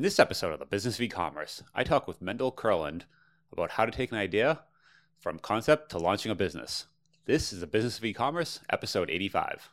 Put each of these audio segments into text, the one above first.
In this episode of the Business of E-commerce, I talk with Mendel Kurland about how to take an idea from concept to launching a business. This is the Business of E-commerce, episode 85.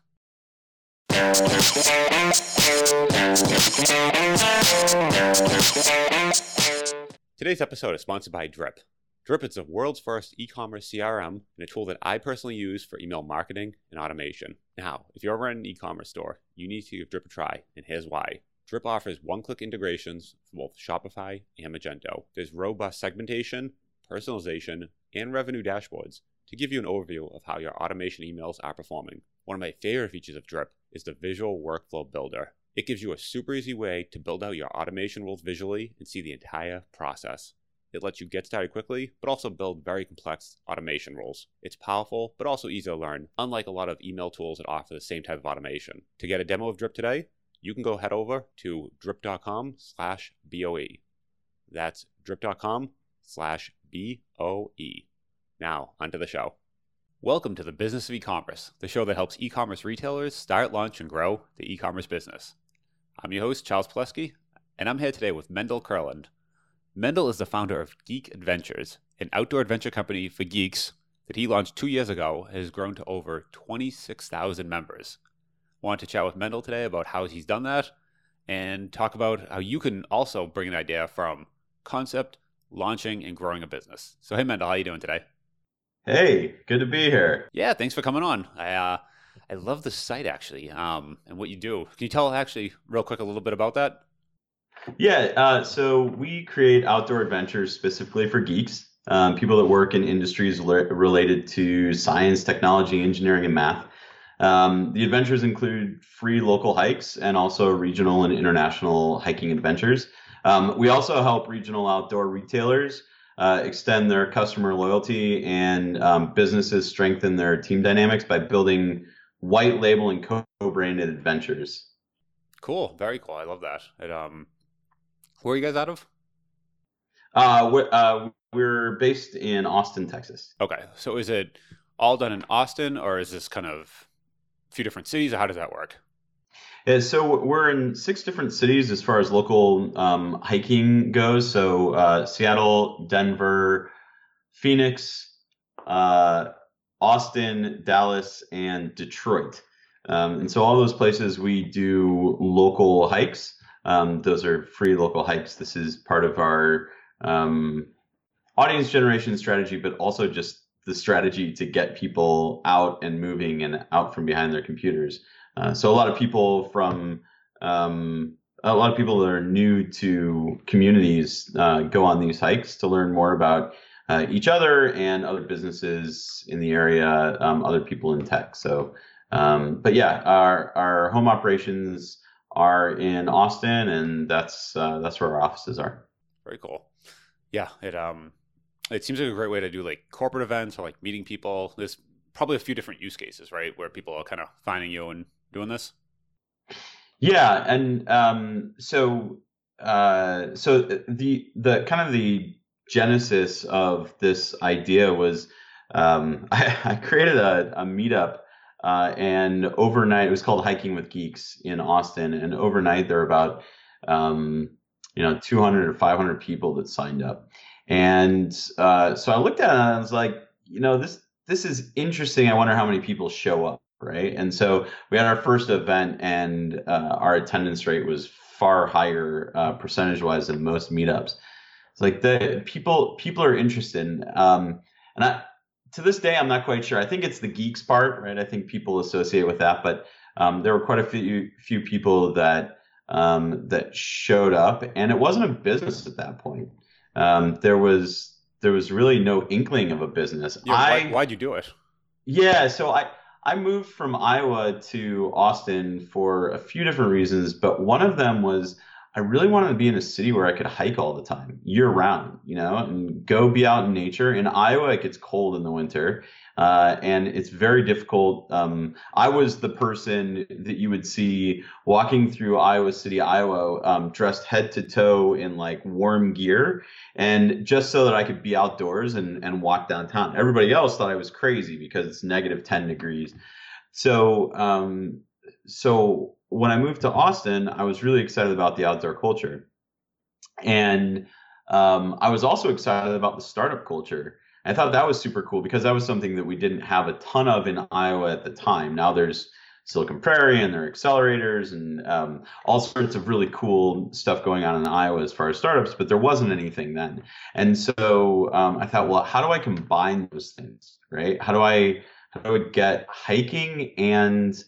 Today's episode is sponsored by Drip. Drip is the world's first e-commerce CRM and a tool that I personally use for email marketing and automation. Now, if you're ever in an e-commerce store, you need to give Drip a try, and here's why. Drip offers one-click integrations for both Shopify and Magento. There's robust segmentation, personalization, and revenue dashboards to give you an overview of how your automation emails are performing. One of my favorite features of Drip is the Visual Workflow Builder. It gives you a super easy way to build out your automation rules visually and see the entire process. It lets you get started quickly, but also build very complex automation rules. It's powerful, but also easy to learn, unlike a lot of email tools that offer the same type of automation. To get a demo of Drip today, you can go head over to drip.com slash BOE. That's drip.com slash BOE. Now, onto the show. Welcome to the Business of E-commerce, the show that helps e-commerce retailers start, launch, and grow the e-commerce business. I'm your host, Charles Palleschi, and I'm here today with Mendel Kurland. Mendel is the founder of Geek Adventures, an outdoor adventure company for geeks that he launched two years ago and has grown to over 26,000 members. Want to chat with Mendel today about how he's done that and talk about how you can also bring an idea from concept, launching, and growing a business. So, hey, Mendel, how are you doing today? Hey, good to be here. Yeah, thanks for coming on. I uh, I love the site actually, um, and what you do. Can you tell actually real quick a little bit about that? Yeah, uh, so we create outdoor adventures specifically for geeks, um, people that work in industries related to science, technology, engineering, and math. Um, the adventures include free local hikes and also regional and international hiking adventures. Um, we also help regional outdoor retailers uh, extend their customer loyalty and um, businesses strengthen their team dynamics by building white label and co-branded adventures. Cool, very cool. I love that. Um, where are you guys out of? Uh, we're, uh, we're based in Austin, Texas. Okay, so is it all done in Austin, or is this kind of few different cities, or how does that work? Yeah, so we're in six different cities as far as local um, hiking goes. So uh, Seattle, Denver, Phoenix, uh, Austin, Dallas, and Detroit. Um, and so all those places we do local hikes. Um, those are free local hikes. This is part of our um, audience generation strategy, but also just the strategy to get people out and moving and out from behind their computers. Uh, so a lot of people from um, a lot of people that are new to communities uh, go on these hikes to learn more about uh, each other and other businesses in the area, um, other people in tech. So, um, but yeah, our our home operations are in Austin, and that's uh, that's where our offices are. Very cool. Yeah, it um, it seems like a great way to do like corporate events or like meeting people. There's probably a few different use cases, right, where people are kind of finding you and doing this. Yeah, and um, so uh, so the the kind of the genesis of this idea was um, I, I, created a, a meetup uh, and overnight, it was called Hiking with Geeks in Austin. And overnight, there were about, um, you know, 200 or 500 people that signed up. And uh, so I looked at it and I was like, you know, this this is interesting. I wonder how many people show up, right? And so we had our first event, and uh, our attendance rate was far higher uh, percentage wise than most meetups. It's like the people people are interested, um, and I to this day, I'm not quite sure. I think it's the geeks part, right? I think people associate with that, but um, there were quite a few few people that um, that showed up, and it wasn't a business at that point. Um, there was there was really no inkling of a business. Yeah, I, why, why'd you do it? Yeah, so I I moved from Iowa to Austin for a few different reasons, but one of them was I really wanted to be in a city where I could hike all the time, year round, you know, and go be out in nature. In Iowa, it gets cold in the winter, uh, and it's very difficult. Um, I was the person that you would see walking through Iowa City, Iowa, um, dressed head to toe in like warm gear, and just so that I could be outdoors and, and walk downtown. Everybody else thought I was crazy because it's negative 10 degrees. So, um, so when I moved to Austin, I was really excited about the outdoor culture. and um, I was also excited about the startup culture. I thought that was super cool because that was something that we didn't have a ton of in Iowa at the time. Now there's Silicon Prairie and their accelerators and um, all sorts of really cool stuff going on in Iowa as far as startups, but there wasn't anything then. And so um, I thought, well, how do I combine those things, right? How do I how do I get hiking and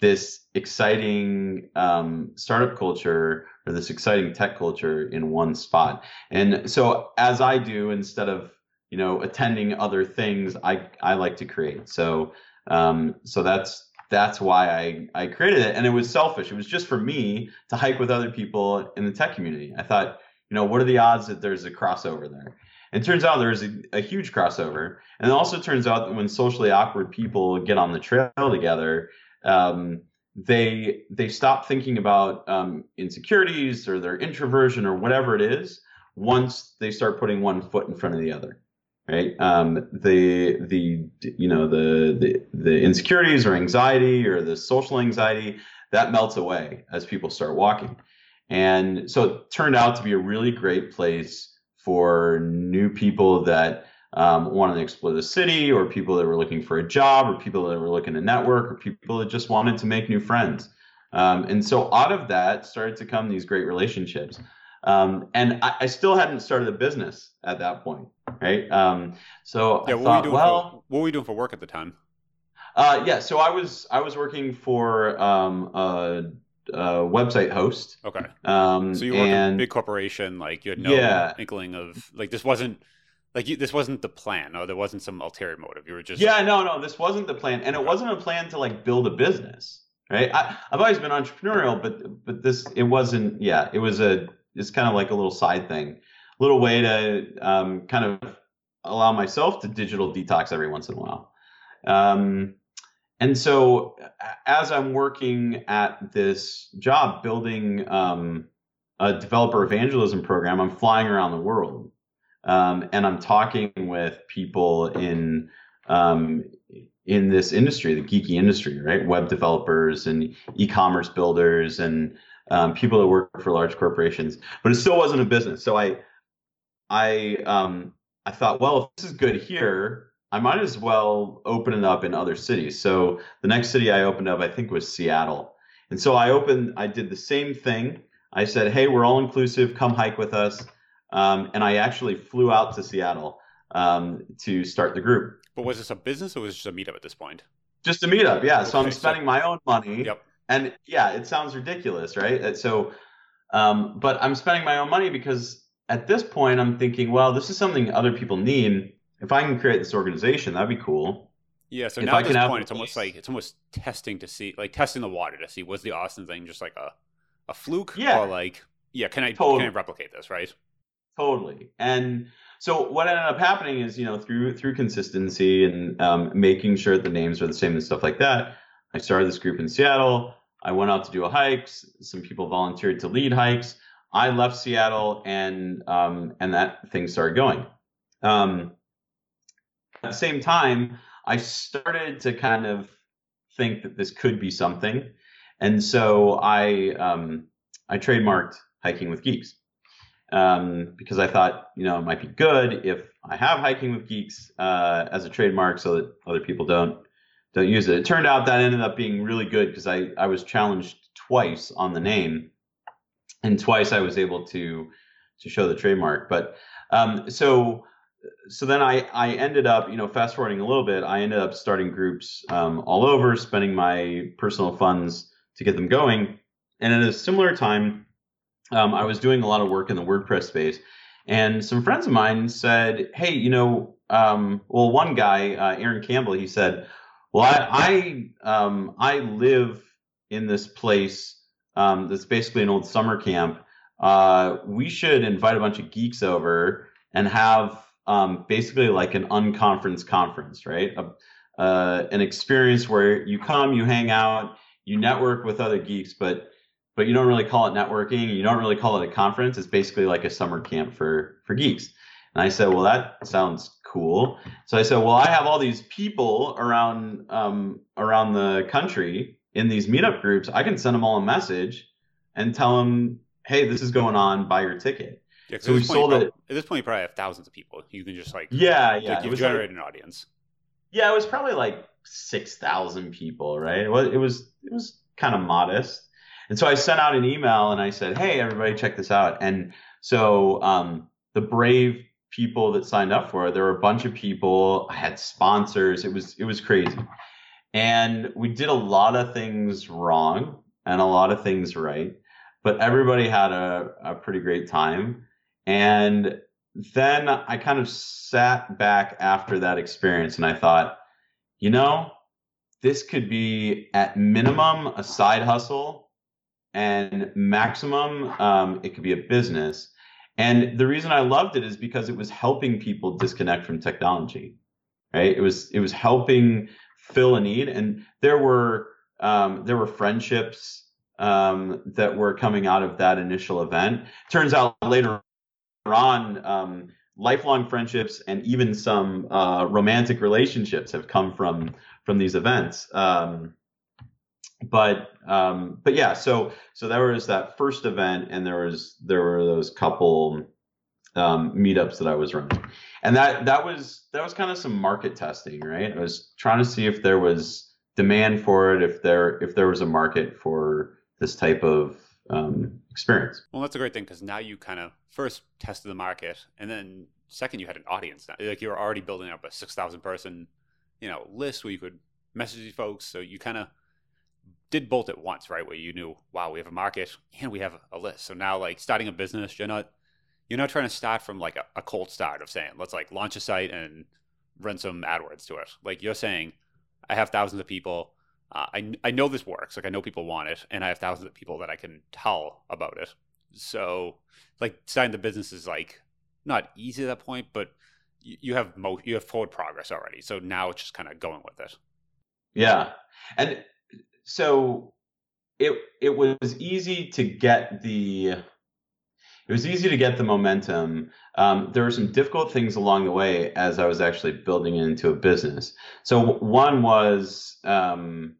this exciting um, startup culture or this exciting tech culture in one spot? And so as I do, instead of you know attending other things, I I like to create. So um, so that's that's why I, I created it. And it was selfish. It was just for me to hike with other people in the tech community. I thought, you know, what are the odds that there's a crossover there? And it turns out there's a, a huge crossover. And it also turns out that when socially awkward people get on the trail together, um, they they stop thinking about um, insecurities or their introversion or whatever it is once they start putting one foot in front of the other right? Um, the the you know the, the the insecurities or anxiety or the social anxiety that melts away as people start walking, and so it turned out to be a really great place for new people that um, wanted to explore the city, or people that were looking for a job, or people that were looking to network, or people that just wanted to make new friends. Um, and so out of that started to come these great relationships. Um, and I, I, still hadn't started a business at that point, right? Um, so yeah, I what thought, were you well, for, what were you doing for work at the time? Uh, yeah, so I was I was working for um, a, a website host. Okay. Um, so you were and, a big corporation, like you had no yeah. inkling of like this wasn't like you, this wasn't the plan, or there wasn't some ulterior motive. You were just yeah, no, no, this wasn't the plan, and it wasn't a plan to like build a business, right? I, I've always been entrepreneurial, but but this it wasn't. Yeah, it was a it's kind of like a little side thing, a little way to um, kind of allow myself to digital detox every once in a while. Um, and so as I'm working at this job building um, a developer evangelism program, I'm flying around the world. Um, and I'm talking with people in um, in this industry, the geeky industry, right? Web developers and e-commerce builders and um, people that work for large corporations, but it still wasn't a business. So I, I, um, I thought, well, if this is good here, I might as well open it up in other cities. So the next city I opened up, I think, was Seattle. And so I opened, I did the same thing. I said, hey, we're all inclusive. Come hike with us. Um, and I actually flew out to Seattle um, to start the group. But was this a business or was it just a meetup at this point? Just a meetup, yeah. Okay, so I'm spending so, my own money. Yep and yeah, it sounds ridiculous, right? So, um, but I'm spending my own money because at this point I'm thinking, well, this is something other people need. If I can create this organization, that'd be cool. Yeah. So if now I at this point, it's almost like it's almost testing to see, like testing the water to see was the Austin thing just like a a fluke, yeah, or like yeah, can I totally. can I replicate this, right? Totally. And so what ended up happening is, you know, through through consistency and um, making sure the names are the same and stuff like that, I started this group in Seattle. I went out to do a hike. Some people volunteered to lead hikes. I left Seattle, and um, and that thing started going. Um, at the same time, I started to kind of think that this could be something, and so I um, I trademarked hiking with geeks um, because I thought you know it might be good if I have hiking with geeks uh, as a trademark so that other people don't don't use it. It turned out that ended up being really good because I, I was challenged twice on the name, and twice I was able to to show the trademark. But um, so so then I I ended up you know fast forwarding a little bit. I ended up starting groups um, all over, spending my personal funds to get them going. And at a similar time, um, I was doing a lot of work in the WordPress space, and some friends of mine said, "Hey, you know." Um, well, one guy, uh, Aaron Campbell, he said, well, I I, um, I live in this place um, that's basically an old summer camp. Uh, we should invite a bunch of geeks over and have um, basically like an unconference conference, right? A, uh, an experience where you come, you hang out, you network with other geeks, but but you don't really call it networking. You don't really call it a conference. It's basically like a summer camp for for geeks. And I said, well, that sounds cool. So I said, well, I have all these people around um, around the country in these meetup groups. I can send them all a message and tell them hey, this is going on, buy your ticket. Yeah, So we sold you it. At this point, you probably have thousands of people. You can just like, Yeah, yeah. It you've like- an audience. Yeah, it was probably like six thousand people, right? It was it was it was kind of modest. And so I sent out an email and I said, "Hey, everybody, check this out." And so um, the brave people that signed up for it, there were a bunch of people. I had sponsors. It was it was crazy, and we did a lot of things wrong and a lot of things right, but everybody had a, a pretty great time. And then I kind of sat back after that experience and I thought, you know, this could be at minimum a side hustle and maximum um, it could be a business. And the reason I loved it is because it was helping people disconnect from technology, right? It was it was helping fill a need, and there were um, there were friendships um, that were coming out of that initial event. Turns out later on, um, lifelong friendships and even some uh, romantic relationships have come from from these events. Um, but um, but yeah, so so there was that first event, and there was there were those couple um, meetups that I was running, and that that was that was kind of some market testing, right? I was trying to see if there was demand for it, if there if there was a market for this type of um, experience. Well, that's a great thing because now you kind of first tested the market, and then second, you had an audience. Now. Like you were already building up a six thousand person, you know, list where you could message these folks. So you kind of did both at once, right? Where you knew, wow, we have a market and we have a list. So now, like starting a business, you're not you're not trying to start from like a, a cold start of saying, let's like launch a site and run some AdWords to it. Like you're saying, I have thousands of people. Uh, I, I know this works. Like I know people want it, and I have thousands of people that I can tell about it. So, like starting the business is like not easy at that point, but you, you have mo- you have forward progress already. So now it's just kind of going with it. Yeah, and so it it was easy to get the it was easy to get the momentum. Um, there were some difficult things along the way as I was actually building it into a business. So one was um,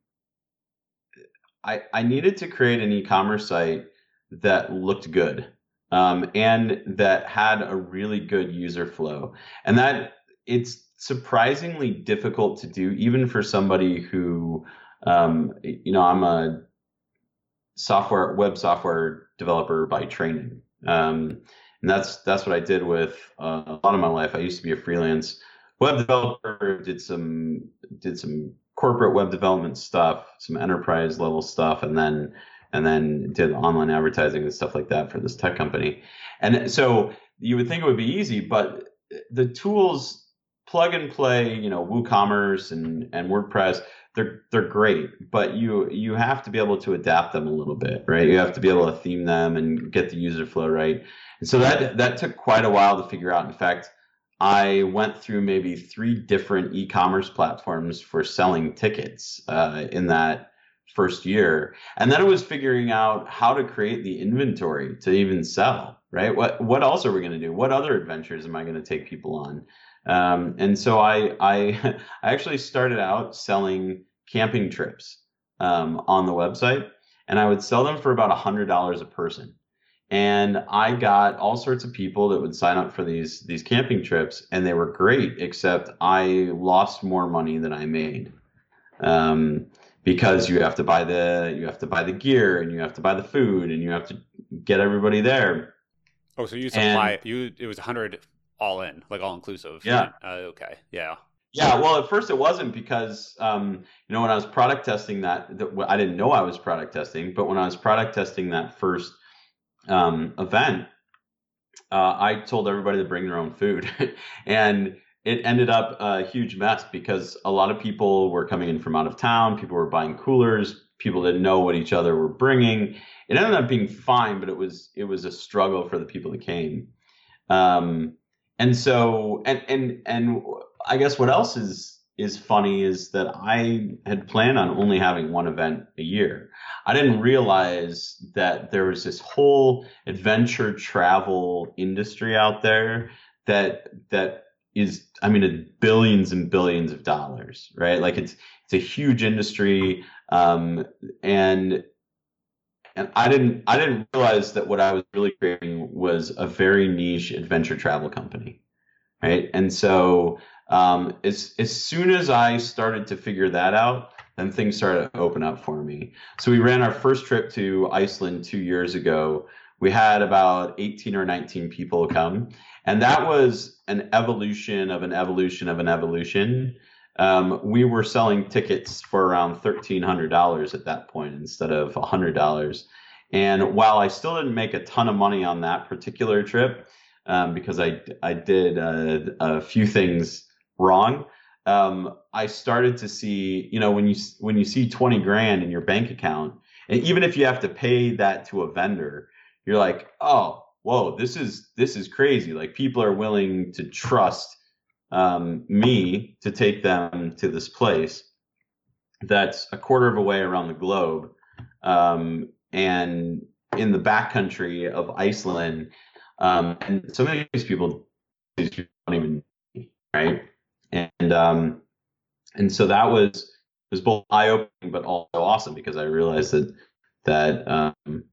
I I needed to create an e-commerce site that looked good um, and that had a really good user flow, and that it's surprisingly difficult to do even for somebody who um, you know I'm a software web software developer by training um, and that's that's what I did with uh, a lot of my life. I used to be a freelance web developer, did some did some corporate web development stuff, some enterprise level stuff, and then and then did online advertising and stuff like that for this tech company. And so you would think it would be easy, but the tools plug and play, you know, WooCommerce and and WordPress, they're they're great, but you you have to be able to adapt them a little bit, right? You have to be able to theme them and get the user flow right. And so that that took quite a while to figure out. In fact, I went through maybe three different e-commerce platforms for selling tickets uh, in that first year, and then it was figuring out how to create the inventory to even sell. Right? What what else are we going to do? What other adventures am I going to take people on? Um, and so I, I, I actually started out selling camping trips um, on the website, and I would sell them for about a hundred dollars a person. And I got all sorts of people that would sign up for these these camping trips, and they were great. Except I lost more money than I made, um, because you have to buy the you have to buy the gear, and you have to buy the food, and you have to get everybody there. Oh, so you supply you it was a hundred all in, like all inclusive. Yeah. Uh, okay. Yeah. Yeah, well, at first it wasn't because um, you know when I was product testing that, that I didn't know I was product testing, but when I was product testing that first um, event, uh, I told everybody to bring their own food, and it ended up a huge mess because a lot of people were coming in from out of town. People were buying coolers. People didn't know what each other were bringing. It ended up being fine, but it was it was a struggle for the people that came. Um, and so and and and I guess what else is is funny is that I had planned on only having one event a year. I didn't realize that there was this whole adventure travel industry out there that that is I mean billions and billions of dollars, right? Like it's it's a huge industry um, and and I didn't I didn't realize that what I was really creating was a very niche adventure travel company, right? And so um, as as soon as I started to figure that out, then things started to open up for me. So we ran our first trip to Iceland two years ago. We had about 18 or 19 people come, and that was an evolution of an evolution of an evolution. Um, we were selling tickets for around $1,300 at that point instead of $100. And while I still didn't make a ton of money on that particular trip, um, because I, I did uh, a few things wrong, um, I started to see, you know, when you when you see 20 grand in your bank account, and even if you have to pay that to a vendor, you're like, oh, whoa, this is this is crazy. Like people are willing to trust um, me to take them to this place that's a quarter of a way around the globe, um, and in the backcountry of Iceland. Um, and some of these people, these people don't even right, and um, and so that was was both eye opening but also awesome because I realized that that um,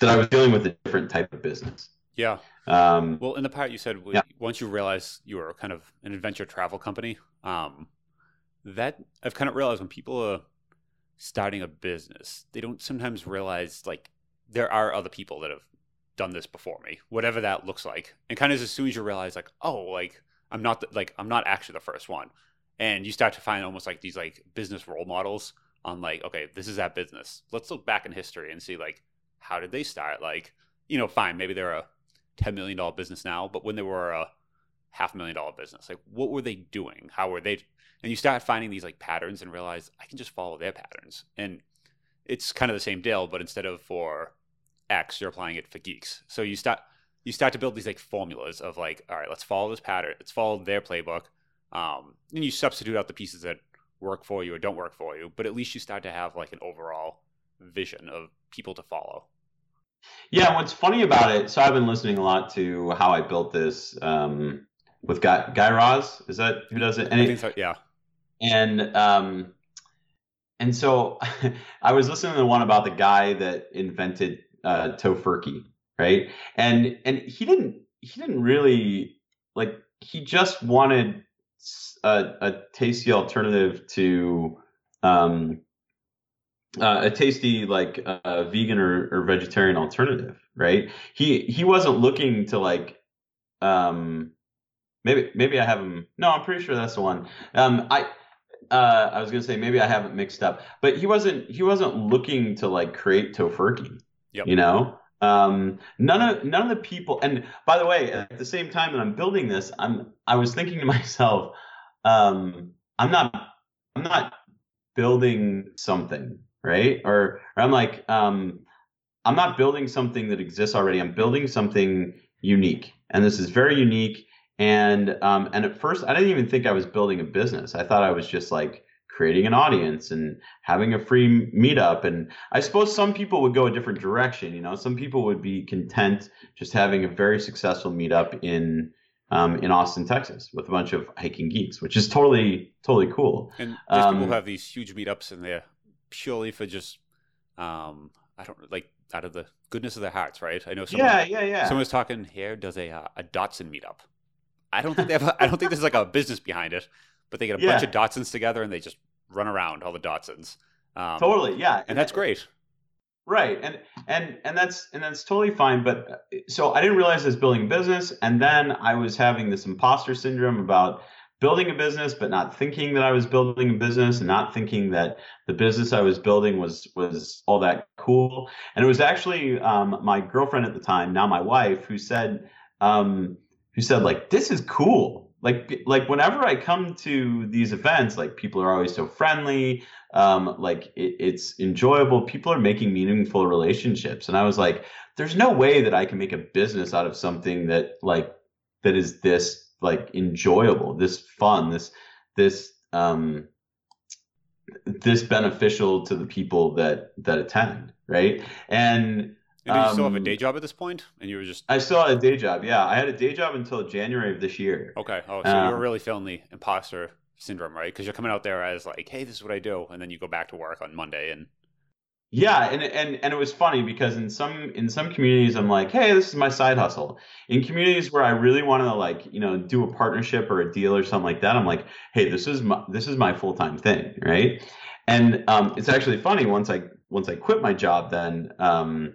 that I was dealing with a different type of business. Yeah. Um, well, in the part you said yeah. once you realize you are kind of an adventure travel company, um, that I've kind of realized when people are starting a business, they don't sometimes realize like there are other people that have done this before me, whatever that looks like. And kind of as soon as you realize like, oh, like I'm not the, like I'm not actually the first one, and you start to find almost like these like business role models on like, okay, this is that business. Let's look back in history and see like how did they start? Like, you know, fine, maybe they're a ten million dollar business now, but when they were a half million dollar business, like what were they doing? How were they? And you start finding these like patterns and realize I can just follow their patterns. And it's kind of the same deal, but instead of for X, you're applying it for geeks. So you start you start to build these like formulas of like, all right, let's follow this pattern. Let's follow their playbook. Um, and you substitute out the pieces that work for you or don't work for you, but at least you start to have like an overall vision of people to follow. Yeah, what's funny about it? So I've been listening a lot to how I built this um, with Guy, Guy Raz. Is that who does it? And I think so. Yeah. And um, and so I was listening to the one about the guy that invented uh, Tofurky, right? And and he didn't he didn't really like he just wanted a, a tasty alternative to um, uh, a tasty like uh, vegan or, or vegetarian alternative, right? He he wasn't looking to like um maybe maybe I have him. No, I'm pretty sure that's the one. Um, I uh, I was gonna say maybe I haven't mixed up, but he wasn't he wasn't looking to like create Tofurky. Yep. You know, um, none of none of the people. And by the way, at the same time that I'm building this, I'm I was thinking to myself, um, I'm not I'm not building something right? Or, or I'm like, um, I'm not building something that exists already. I'm building something unique, and this is very unique. And um, and at first, I didn't even think I was building a business. I thought I was just like creating an audience and having a free meetup. And I suppose some people would go a different direction. You know, some people would be content just having a very successful meetup in um, in Austin, Texas, with a bunch of hiking geeks, which is totally totally cool. And um, people have these huge meetups in there purely for just um I don't like out of the goodness of their hearts, right? I know someone, yeah, yeah, yeah. Someone was talking here does a uh, a Datsun meetup. I don't think they have. A, I don't think there's like a business behind it, but they get a yeah. bunch of Datsuns together and they just run around all the Datsuns. Um, totally, yeah, and that's great. Right, and and and that's and that's totally fine. But uh, so I didn't realize I was building a business, and then I was having this imposter syndrome about building a business, but not thinking that I was building a business and not thinking that the business I was building was was all that cool. And it was actually um, my girlfriend at the time, now my wife, who said, um, who said like, this is cool. Like, like whenever I come to these events, like people are always so friendly. Um, like it, it's enjoyable. People are making meaningful relationships. And I was like, there's no way that I can make a business out of something that like, that is this like enjoyable, this fun, this this um this beneficial to the people that that attend, right? And and you still have a um, day job at this point? And you were just I still had a day job. Yeah, I had a day job until January of this year. Okay. Oh, so um, you were um, really feeling the imposter syndrome, right? Because you're coming out there as like, "Hey, this is what I do," and then you go back to work on Monday and. Yeah, and and and it was funny because in some in some communities I'm like, hey, this is my side hustle. In communities where I really want to like, you know, do a partnership or a deal or something like that, I'm like, hey, this is my this is my full time thing, right? And um, it's actually funny once I once I quit my job, then um,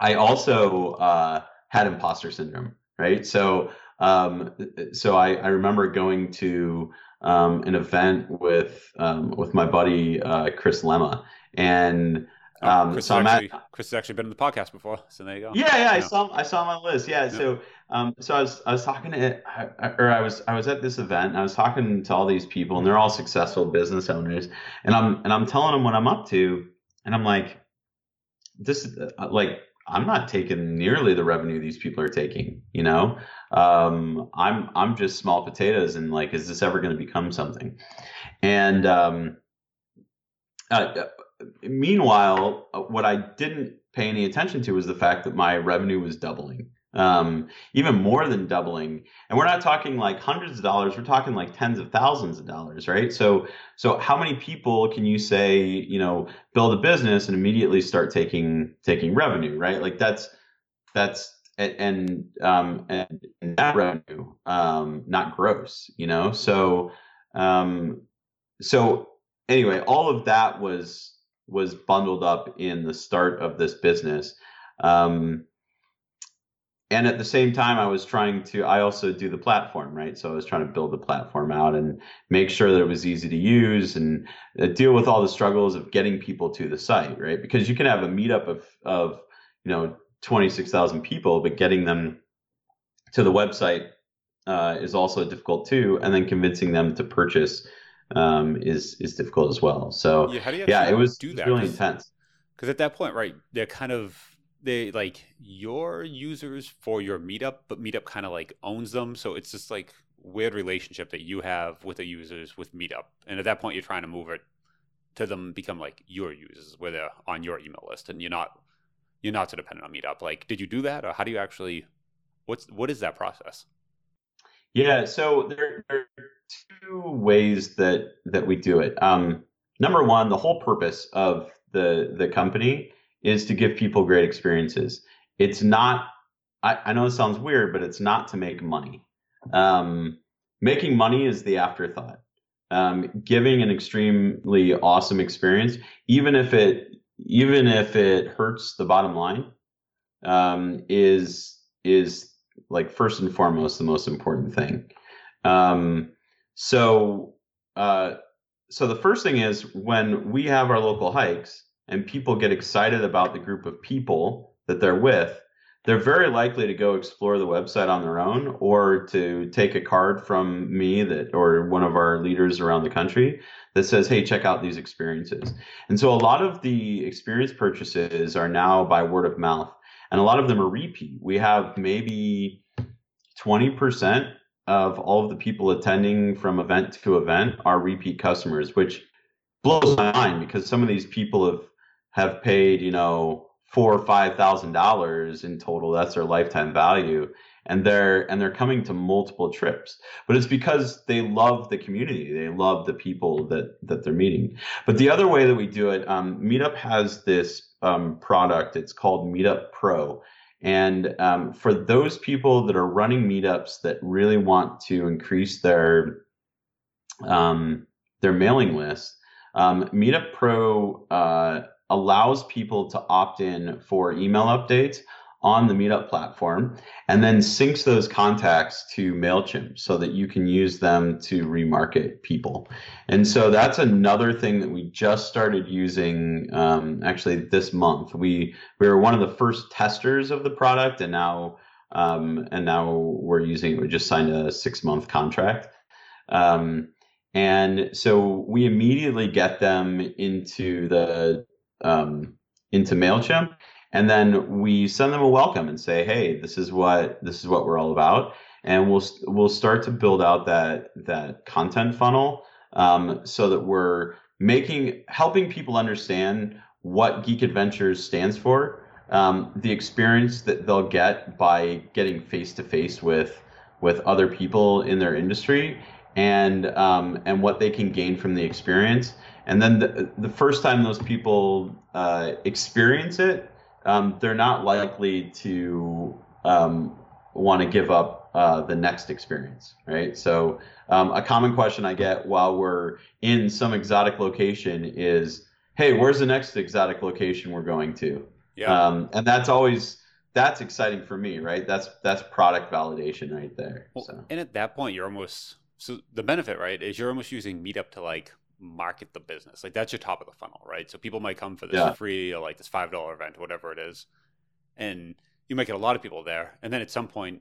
I also uh, had imposter syndrome, right? So um, so I, I remember going to um, an event with um, with my buddy uh, Chris Lema, and oh, um, Chris, so has actually, at, Chris has actually been in the podcast before, so there you go. Yeah, yeah, I saw I saw him on the list. Yeah, yeah. so um, so I was I was talking to or I was I was at this event and I was talking to all these people and they're all successful business owners and I'm and I'm telling them what I'm up to and I'm like this uh, like I'm not taking nearly the revenue these people are taking. You know, um, I'm I'm just small potatoes, and like, is this ever going to become something? And um, uh, uh, meanwhile, uh, what I didn't pay any attention to was the fact that my revenue was doubling um, even more than doubling. And we're not talking like hundreds of dollars; we're talking like tens of thousands of dollars, right? So, so how many people can you say, you know, build a business and immediately start taking taking revenue, right? Like that's that's and um, and net revenue, um, not gross, you know. So, um, so anyway, all of that was was bundled up in the start of this business. Um, and at the same time i was trying to i also do the platform right? So i was trying to build the platform out and make sure that it was easy to use and uh, deal with all the struggles of getting people to the site right? Because you can have a meetup of of you know 26000 people but getting them to the website uh, is also difficult too. And then convincing them to purchase um, is is difficult as well. So yeah, yeah it was do that? really intense. because at that point right they're kind of they like your users for your meetup, but meetup kind of like owns them. So it's just like weird relationship that you have with the users with meetup. And at that point, you're trying to move it to them become like your users where they're on your email list and you're not you're not so dependent on meetup like did you do that or how do you actually what's what is that process yeah so there, there are two ways that that we do it um, number one the whole purpose of the the company is to give people great experiences. It's not, I, I know it sounds weird, but it's not to make money. Um, making money is the afterthought. Um, giving an extremely awesome experience, even if it even if it hurts the bottom line, um, is is like first and foremost the most important thing. Um, so uh, so the first thing is when we have our local hikes, and people get excited about the group of people that they're with, they're very likely to go explore the website on their own or to take a card from me that or one of our leaders around the country that says, "Hey, check out these experiences." And so a lot of the experience purchases are now by word of mouth, and a lot of them are repeat. We have maybe 20% of all of the people attending from event to event are repeat customers, which blows my mind because some of these people have have paid, you know, four or five thousand dollars in total. That's their lifetime value. And they're and they're coming to multiple trips. But it's because they love the community. They love the people that that they're meeting. But the other way that we do it, um, Meetup has this um, product. It's called Meetup Pro. And um, for those people that are running meetups that really want to increase their um, their mailing list, um, Meetup Pro uh, allows people to opt in for email updates on the Meetup platform and then syncs those contacts to MailChimp so that you can use them to remarket people. And so that's another thing that we just started using um, actually this month. We, we were one of the first testers of the product and now um, and now we're using it. we just signed a six month contract. Um, and so we immediately get them into the um, into Mailchimp, and then we send them a welcome and say, "Hey, this is what this is what we're all about," and we'll we'll start to build out that that content funnel um, so that we're making helping people understand what Geek Adventures stands for, um, the experience that they'll get by getting face to face with with other people in their industry and um, and what they can gain from the experience. And then the, the first time those people uh, experience it, um, they're not likely to um, want to give up uh, the next experience, right? So um, a common question I get while we're in some exotic location is, "Hey, where's the next exotic location we're going to?" Yeah. Um, and that's always that's exciting for me, right? That's that's product validation right there. Well, so. And at that point, you're almost so the benefit, right, is you're almost using Meetup to like market the business. Like that's your top of the funnel, right? So people might come for this yeah. free or like this five dollar event or whatever it is, and you might get a lot of people there, and then at some point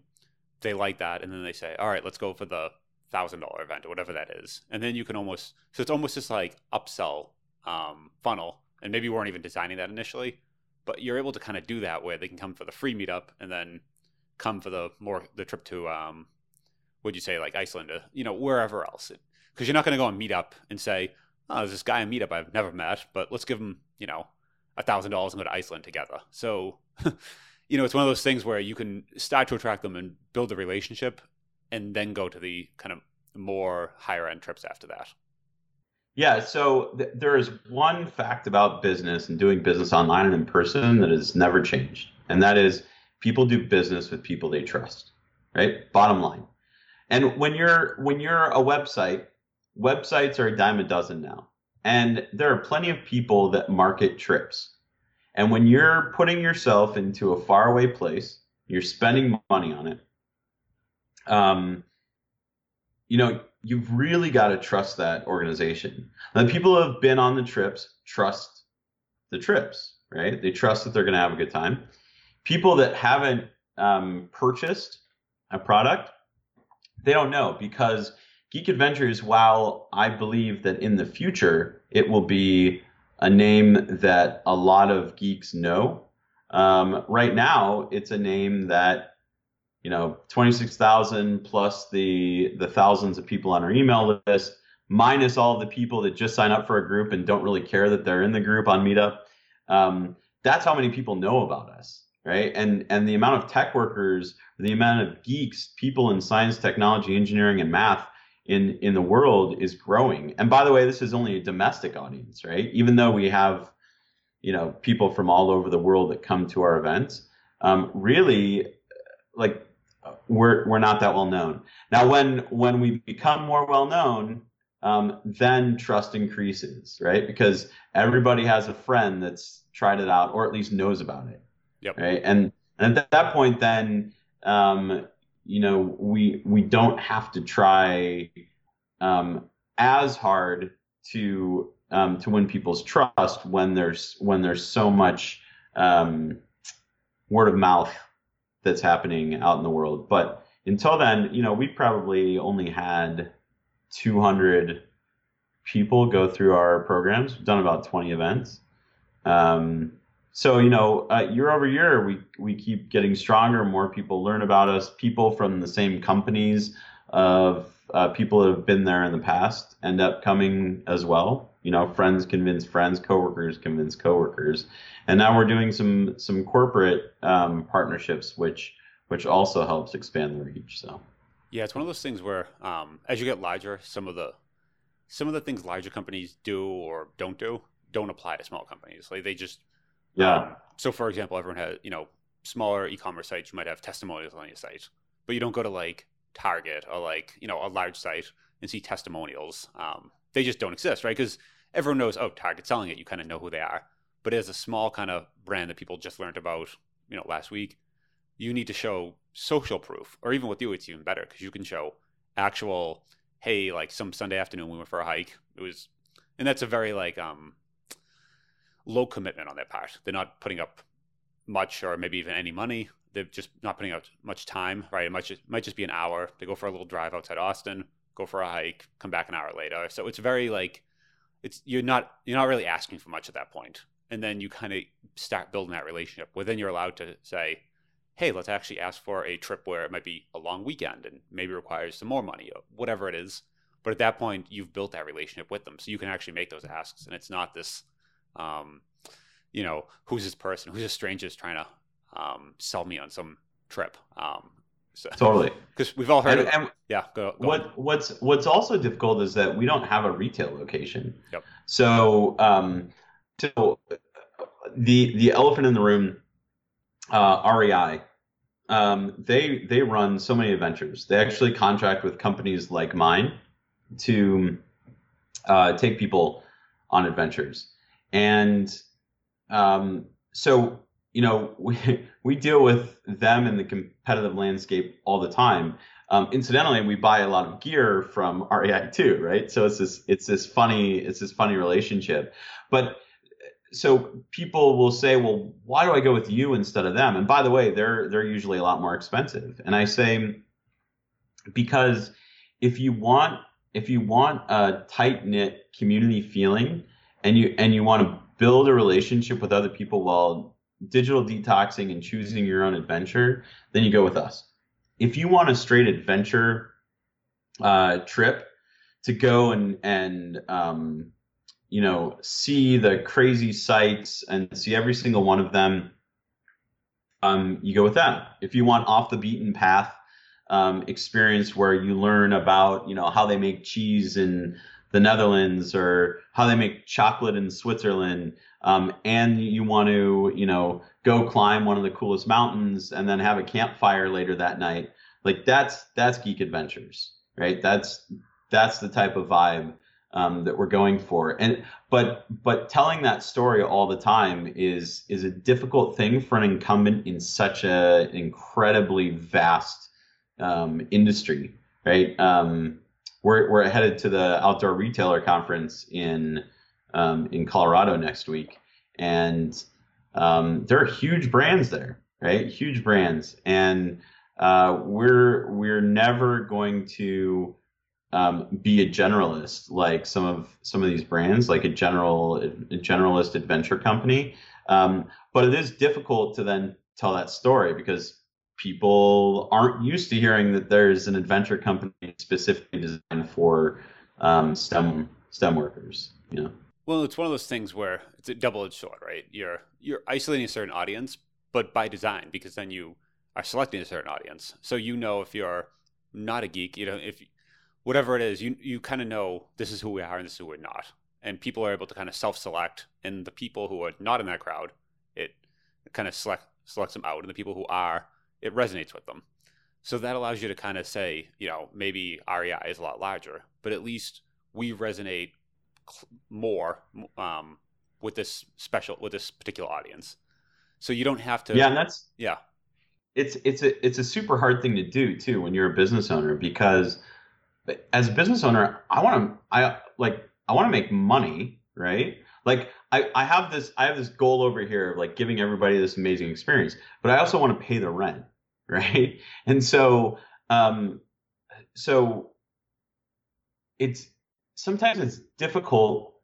they like that, and then they say, all right, let's go for the thousand dollar event or whatever that is, and then you can almost so it's almost just like upsell um, funnel, and maybe you weren't even designing that initially, but you're able to kind of do that where they can come for the free meetup and then come for the more the trip to um, would you say like Iceland, or, you know, wherever else? Because you're not going to go on Meetup and say, "Oh, there's this guy on Meetup I've never met, but let's give him, you know, a thousand dollars and go to Iceland together." So, you know, it's one of those things where you can start to attract them and build a relationship, and then go to the kind of more higher end trips after that. Yeah, so th- there is one fact about business and doing business online and in person that has never changed, and that is people do business with people they trust. Right? Bottom line. And when you're when you're a website, websites are a dime a dozen now. And there are plenty of people that market trips. And when you're putting yourself into a faraway place, you're spending money on it. Um, you know, you've really got to trust that organization. The people who have been on the trips trust the trips, right? They trust that they're going to have a good time. People that haven't um, purchased a product they don't know because Geek Adventures, while I believe that in the future it will be a name that a lot of geeks know, um, right now it's a name that you know 26,000 plus the the thousands of people on our email list minus all the people that just sign up for a group and don't really care that they're in the group on Meetup. Um, that's how many people know about us right? And and the amount of tech workers, the amount of geeks, people in science, technology, engineering, and math in in the world is growing. And by the way, this is only a domestic audience, right? Even though we have, you know, people from all over the world that come to our events, um, really, like we're we're not that well known. Now, when when we become more well known, um, then trust increases, right? Because everybody has a friend that's tried it out or at least knows about it. Yep. Right. And and at that point, then um, you know we we don't have to try um, as hard to um, to win people's trust when there's when there's so much um, word of mouth that's happening out in the world. But until then, you know, we probably only had 200 people go through our programs. We've done about 20 events. Um, so you know uh, year over year we we keep getting stronger more people learn about us people from the same companies of uh, people that have been there in the past end up coming as well. You know friends convince friends coworkers convince coworkers. And now we're doing some some corporate um, partnerships which which also helps expand the reach so. Yeah it's one of those things where um, as you get larger some of the some of the things larger companies do or don't do don't apply to small companies. Like they just yeah. Um, so, for example, everyone has, you know, smaller e-commerce sites. You might have testimonials on your site, but you don't go to like Target or like you know a large site and see testimonials. Um, they just don't exist, right? Because everyone knows, oh, Target's selling it. You kind of know who they are. But as a small kind of brand that people just learned about, you know, last week, you need to show social proof, or even with you, it's even better because you can show actual, hey, like some Sunday afternoon we went for a hike. It was, and that's a very like um low commitment on their part. They're not putting up much or maybe even any money. They're just not putting out much time, right? It might just, might just be an hour. They go for a little drive outside Austin, go for a hike, come back an hour later. So it's very like it's you're not you're not really asking for much at that point. And then you kind of start building that relationship where then you're allowed to say, hey, let's actually ask for a trip where it might be a long weekend and maybe requires some more money or whatever it is. But at that point, you've built that relationship with them. So you can actually make those asks. And it's not this um, you know, who's this person? Who's a stranger is trying to um, sell me on some trip? Um, So, totally. Because we've all heard. And, and yeah. Go, go what on. what's what's also difficult is that we don't have a retail location. Yep. So um, so the the elephant in the room, uh, REI, um, they they run so many adventures. They actually contract with companies like mine to uh, take people on adventures, and um, so you know we we deal with them in the competitive landscape all the time. Um, incidentally, we buy a lot of gear from REI too, right? So it's this it's this funny it's this funny relationship. But so people will say, well, why do I go with you instead of them? And by the way, they're they're usually a lot more expensive. And I say because if you want if you want a tight knit community feeling and you and you want to build a relationship with other people while digital detoxing and choosing your own adventure, then you go with us. If you want a straight adventure uh, trip to go and and um, you know see the crazy sites and see every single one of them, um, you go with them. If you want off the beaten path um, experience where you learn about you know how they make cheese in the Netherlands or how they make chocolate in Switzerland, um, and you want to you know go climb one of the coolest mountains and then have a campfire later that night, like that's that's geek adventures, right? That's that's the type of vibe um, that we're going for. And but but telling that story all the time is is a difficult thing for an incumbent in such a incredibly vast um, industry, right? Um, we're we're headed to the outdoor retailer conference in um, in Colorado next week, and um, there are huge brands there, right? Huge brands, and uh, we're we're never going to um, be a generalist like some of some of these brands, like a general a generalist adventure company. Um, but it is difficult to then tell that story because people aren't used to hearing that there's an adventure company specifically designed for um, STEM STEM workers. You know. Well, it's one of those things where it's a double-edged sword, right? You're you're isolating a certain audience, but by design, because then you are selecting a certain audience. So you know if you're not a geek, you know if whatever it is, you you kind of know this is who we are and this is who we're not, and people are able to kind of self-select. And the people who are not in that crowd, it kind of select selects them out, and the people who are, it resonates with them. So that allows you to kind of say, you know, maybe REI is a lot larger, but at least we resonate more um, with this special with this particular audience. So you don't have to. Yeah, and that's yeah. It's it's a it's a super hard thing to do too when you're a business owner because as a business owner, I want to I like I want to make money, right? Like I, I have this I have this goal over here of like giving everybody this amazing experience, but I also want to pay the rent, right? And so um so it's sometimes it's difficult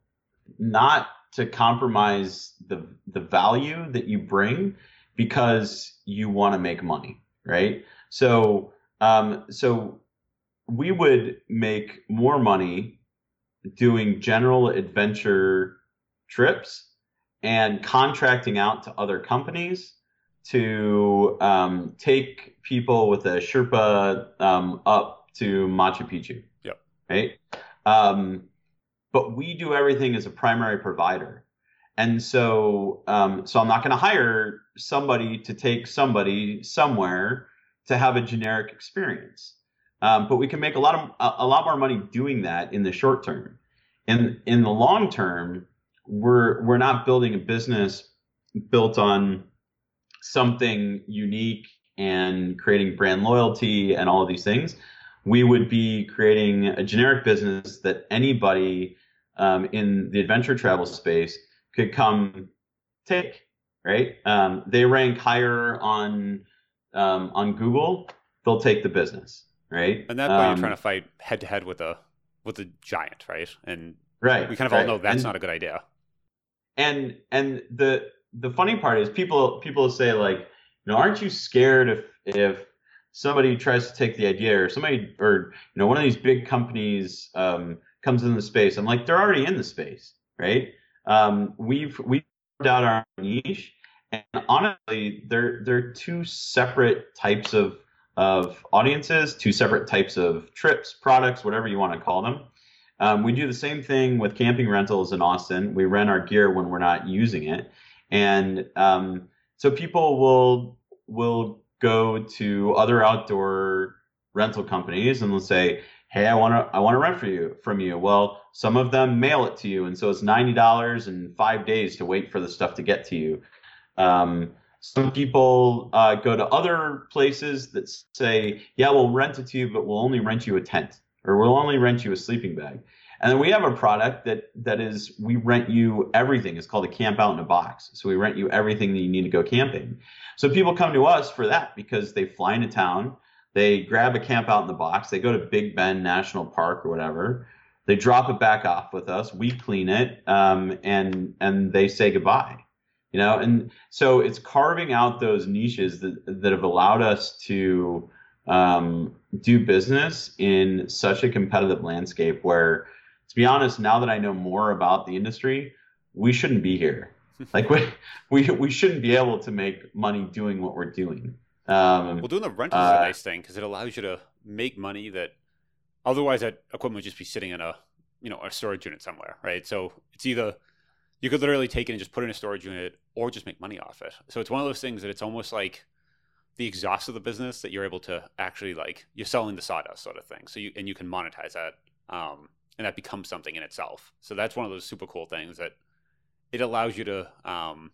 not to compromise the the value that you bring because you want to make money, right? So um so we would make more money doing general adventure trips and contracting out to other companies to um, take people with a Sherpa um, up to Machu Picchu. Yep. Right. Um, but we do everything as a primary provider, and so um, so I'm not going to hire somebody to take somebody somewhere to have a generic experience. Um, but we can make a lot of a, a lot more money doing that in the short term. In in the long term, we're we're not building a business built on something unique and creating brand loyalty and all of these things. We would be creating a generic business that anybody um, in the adventure travel space could come take. Right? Um, they rank higher on um, on Google. They'll take the business right? And that way, um, you're trying to fight head to head with a with a giant, right? And right, we kind of right. all know that's and, not a good idea. And and the the funny part is people people say like, you know, aren't you scared if if somebody tries to take the idea or somebody or you know one of these big companies um, comes in the space? I'm like, they're already in the space, right? Um, we've we've out our niche, and honestly, they're they're two separate types of of audiences, two separate types of trips, products, whatever you want to call them. Um, we do the same thing with camping rentals in Austin. We rent our gear when we're not using it, and um, so people will will go to other outdoor rental companies and they'll say, "Hey, I want to I want to rent for you from you." Well, some of them mail it to you, and so it's ninety dollars and five days to wait for the stuff to get to you. Um, some people uh, go to other places that say, "Yeah, we'll rent it to you, but we'll only rent you a tent." Or we'll only rent you a sleeping bag. And then we have a product that that is we rent you everything. It's called a camp out in a box. So we rent you everything that you need to go camping. So people come to us for that because they fly into town, they grab a camp out in the box, they go to Big Bend National Park or whatever, they drop it back off with us, we clean it, um, and and they say goodbye. You know, and so it's carving out those niches that that have allowed us to um, do business in such a competitive landscape where, to be honest, now that I know more about the industry, we shouldn't be here. like we, we we shouldn't be able to make money doing what we're doing. Um, well, doing the rental uh, is a nice thing because it allows you to make money that otherwise that equipment would just be sitting in a you know a storage unit somewhere, right? So it's either you could literally take it and just put it in a storage unit or just make money off it. So it's one of those things that it's almost like the exhaust of the business that you're able to actually like you're selling the sawdust sort of thing. So you and you can monetize that, um, and that becomes something in itself. So that's one of those super cool things that it allows you to um,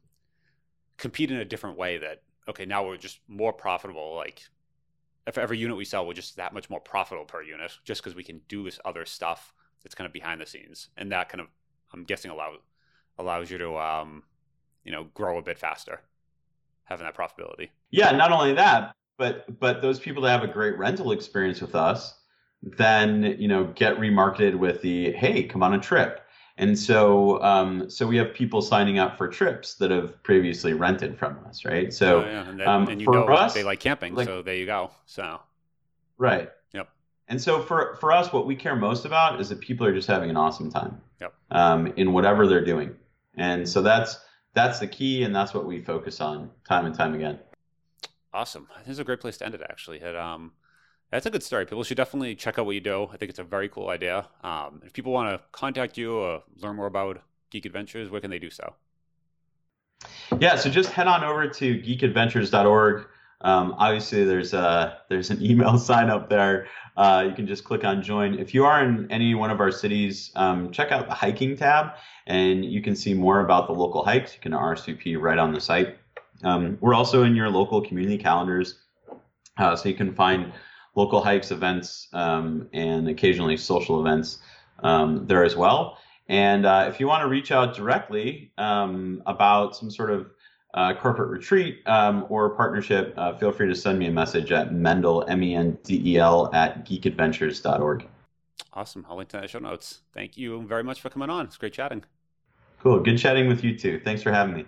compete in a different way. That okay, now we're just more profitable. Like if every unit we sell, we're just that much more profitable per unit, just because we can do this other stuff that's kind of behind the scenes, and that kind of I'm guessing allow allows you to um, you know grow a bit faster having that profitability. Yeah, not only that, but but those people that have a great rental experience with us then you know get remarketed with the hey come on a trip. And so um, so we have people signing up for trips that have previously rented from us right? So oh, yeah. and, then, um, and you know us, they like camping like, so there you go so. Right. Yep. And so for for us what we care most about is that people are just having an awesome time yep. um, in whatever they're doing. And so that's that's the key, and that's what we focus on time and time again. Awesome. This is a great place to end it, actually. It, um, that's a good story. People should definitely check out what you do. I think it's a very cool idea. Um, if people want to contact you or learn more about Geek Adventures, where can they do so? Yeah, so just head on over to geekadventures.org. Um, obviously, there's a there's an email sign up there. Uh, you can just click on join. If you are in any one of our cities, um, check out the hiking tab, and you can see more about the local hikes. You can RSVP right on the site. Um, we're also in your local community calendars, uh, so you can find local hikes, events, um, and occasionally social events um, there as well. And uh, if you want to reach out directly um, about some sort of uh, corporate retreat um, or partnership, uh, feel free to send me a message at Mendel, M E N D E L, at geekadventures.org. Awesome. I'll link to that show notes. Thank you very much for coming on. It's great chatting. Cool. Good chatting with you too. Thanks for having me.